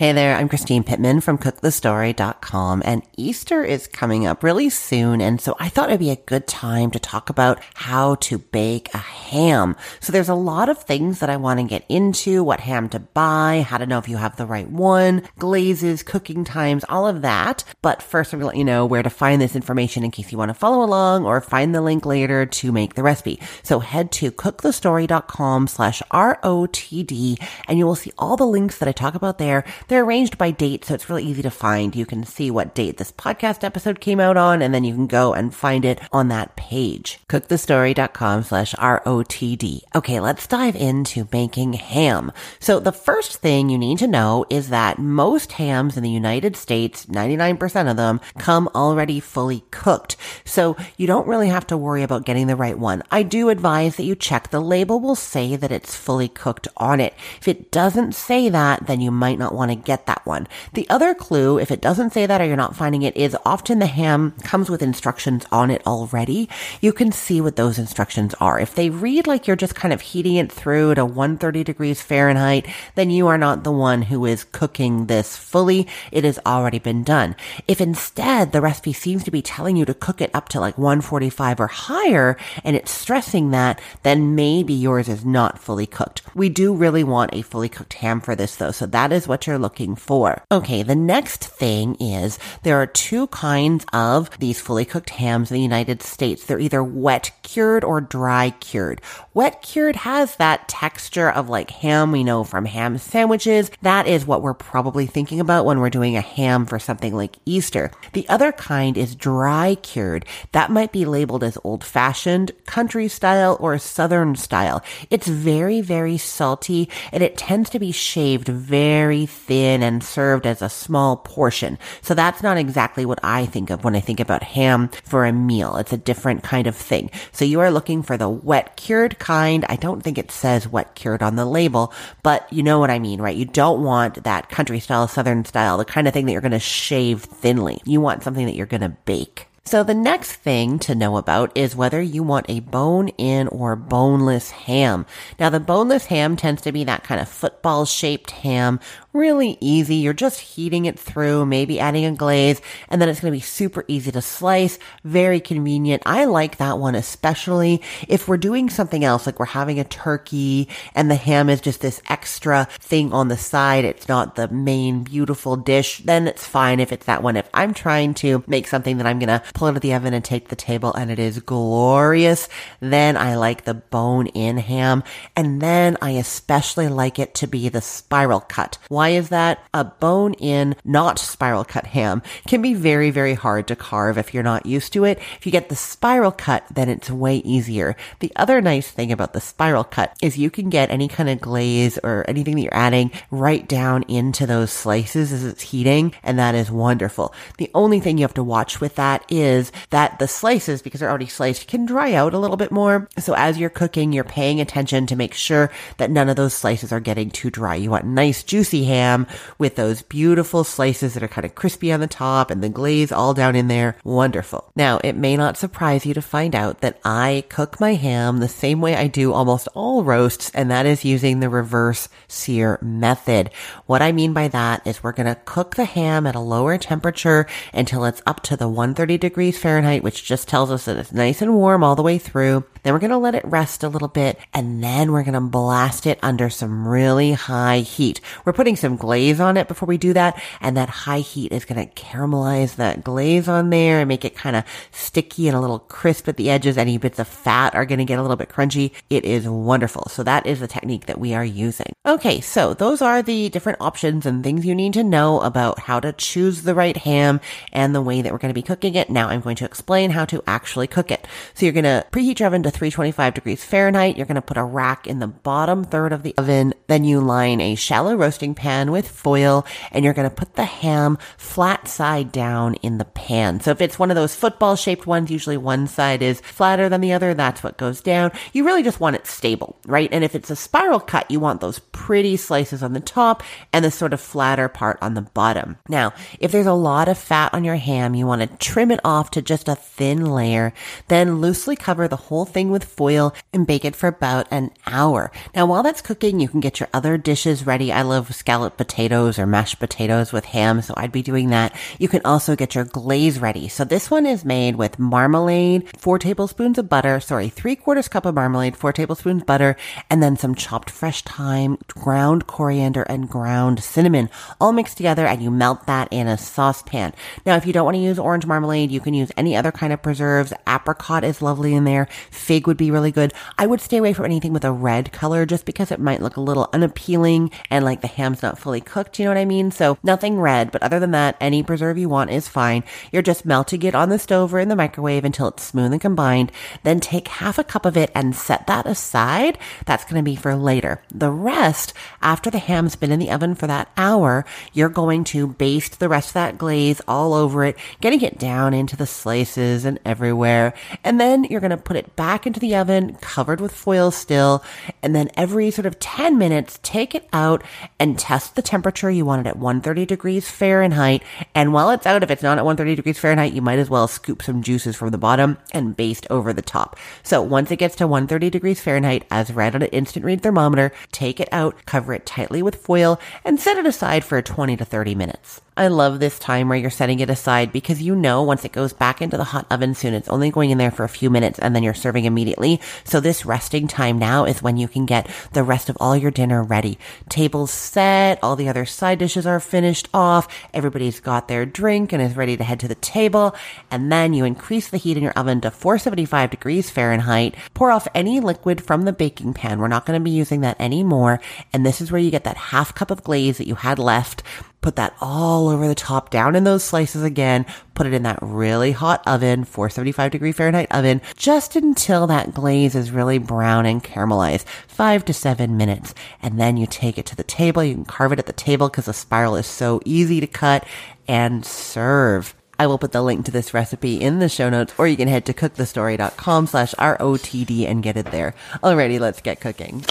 Hey there, I'm Christine Pittman from cookthestory.com and Easter is coming up really soon. And so I thought it'd be a good time to talk about how to bake a ham. So there's a lot of things that I want to get into, what ham to buy, how to know if you have the right one, glazes, cooking times, all of that. But first, I'm going to let you know where to find this information in case you want to follow along or find the link later to make the recipe. So head to cookthestory.com slash ROTD and you will see all the links that I talk about there. They're arranged by date, so it's really easy to find. You can see what date this podcast episode came out on, and then you can go and find it on that page. Cookthestory.com slash R-O-T-D. Okay, let's dive into making ham. So the first thing you need to know is that most hams in the United States, 99% of them, come already fully cooked. So you don't really have to worry about getting the right one. I do advise that you check the label will say that it's fully cooked on it. If it doesn't say that, then you might not want to get that one. The other clue, if it doesn't say that or you're not finding it, is often the ham comes with instructions on it already. You can see what those instructions are. If they read like you're just kind of heating it through to 130 degrees Fahrenheit, then you are not the one who is cooking this fully. It has already been done. If instead the recipe seems to be telling you to cook it up to like 145 or higher and it's stressing that, then maybe yours is not fully cooked. We do really want a fully cooked ham for this though. So that is what you're looking looking for. Okay, the next thing is there are two kinds of these fully cooked hams in the United States. They're either wet cured or dry cured. Wet cured has that texture of like ham we know from ham sandwiches. That is what we're probably thinking about when we're doing a ham for something like Easter. The other kind is dry cured. That might be labeled as old fashioned, country style, or southern style. It's very, very salty and it tends to be shaved very thin in and served as a small portion. So that's not exactly what I think of when I think about ham for a meal. It's a different kind of thing. So you are looking for the wet cured kind. I don't think it says wet cured on the label, but you know what I mean, right? You don't want that country style, southern style, the kind of thing that you're going to shave thinly. You want something that you're going to bake. So the next thing to know about is whether you want a bone in or boneless ham. Now the boneless ham tends to be that kind of football shaped ham really easy. You're just heating it through, maybe adding a glaze, and then it's going to be super easy to slice, very convenient. I like that one especially if we're doing something else, like we're having a turkey and the ham is just this extra thing on the side. It's not the main beautiful dish. Then it's fine if it's that one. If I'm trying to make something that I'm going to pull out of the oven and take the table and it is glorious, then I like the bone in ham. And then I especially like it to be the spiral cut. Is that? A bone in, not spiral cut ham can be very, very hard to carve if you're not used to it. If you get the spiral cut, then it's way easier. The other nice thing about the spiral cut is you can get any kind of glaze or anything that you're adding right down into those slices as it's heating. And that is wonderful. The only thing you have to watch with that is that the slices, because they're already sliced, can dry out a little bit more. So as you're cooking, you're paying attention to make sure that none of those slices are getting too dry. You want nice juicy ham with those beautiful slices that are kind of crispy on the top and the glaze all down in there. Wonderful. Now, it may not surprise you to find out that I cook my ham the same way I do almost all roasts, and that is using the reverse sear method. What I mean by that is we're going to cook the ham at a lower temperature until it's up to the 130 degrees Fahrenheit, which just tells us that it's nice and warm all the way through. Then we're going to let it rest a little bit and then we're going to blast it under some really high heat. We're putting some glaze on it before we do that. And that high heat is going to caramelize that glaze on there and make it kind of sticky and a little crisp at the edges. Any bits of fat are going to get a little bit crunchy. It is wonderful. So that is the technique that we are using. Okay. So those are the different options and things you need to know about how to choose the right ham and the way that we're going to be cooking it. Now I'm going to explain how to actually cook it. So you're going to preheat your oven to 325 degrees Fahrenheit. You're going to put a rack in the bottom third of the oven Then you line a shallow roasting pan with foil and you're going to put the ham flat side down in the pan. So if it's one of those football shaped ones, usually one side is flatter than the other. That's what goes down. You really just want it stable, right? And if it's a spiral cut, you want those pretty slices on the top and the sort of flatter part on the bottom. Now, if there's a lot of fat on your ham, you want to trim it off to just a thin layer, then loosely cover the whole thing with foil and bake it for about an hour. Now, while that's cooking, you can get your other dishes ready. I love scalloped potatoes or mashed potatoes with ham, so I'd be doing that. You can also get your glaze ready. So this one is made with marmalade, four tablespoons of butter, sorry, three quarters cup of marmalade, four tablespoons butter, and then some chopped fresh thyme, ground coriander, and ground cinnamon all mixed together and you melt that in a saucepan. Now, if you don't want to use orange marmalade, you can use any other kind of preserves. Apricot is lovely in there. Fig would be really good. I would stay away from anything with a red color just because it might look a little unappealing and like the ham's not fully cooked. You know what I mean? So nothing red, but other than that, any preserve you want is fine. You're just melting it on the stove or in the microwave until it's smooth and combined. Then take half a cup of it and set that aside. That's going to be for later. The rest, after the ham's been in the oven for that hour, you're going to baste the rest of that glaze all over it, getting it down into the slices and everywhere. And then you're going to put it back into the oven, covered with foil still. And then every sort of 10 minutes, take it out and test the temperature. You want it at 130 degrees Fahrenheit. And while it's out, if it's not at 130 degrees Fahrenheit, you might as well scoop some juices from the bottom and baste over the top. So once it gets to 130 degrees Fahrenheit, as read on an instant read thermometer, take it out, cover it tightly with foil, and set it aside for 20 to 30 minutes. I love this time where you're setting it aside because you know once it goes back into the hot oven soon, it's only going in there for a few minutes and then you're serving immediately. So this resting time now is when you can get the rest of all your dinner ready. Tables set, all the other side dishes are finished off, everybody's got their drink and is ready to head to the table, and then you increase the heat in your oven to 475 degrees Fahrenheit, pour off any liquid from the baking pan. We're not going to be using that anymore, and this is where you get that half cup of glaze that you had left Put that all over the top, down in those slices again. Put it in that really hot oven, 475 degree Fahrenheit oven, just until that glaze is really brown and caramelized. Five to seven minutes. And then you take it to the table. You can carve it at the table because the spiral is so easy to cut and serve. I will put the link to this recipe in the show notes, or you can head to cookthestory.com slash ROTD and get it there. Alrighty, let's get cooking.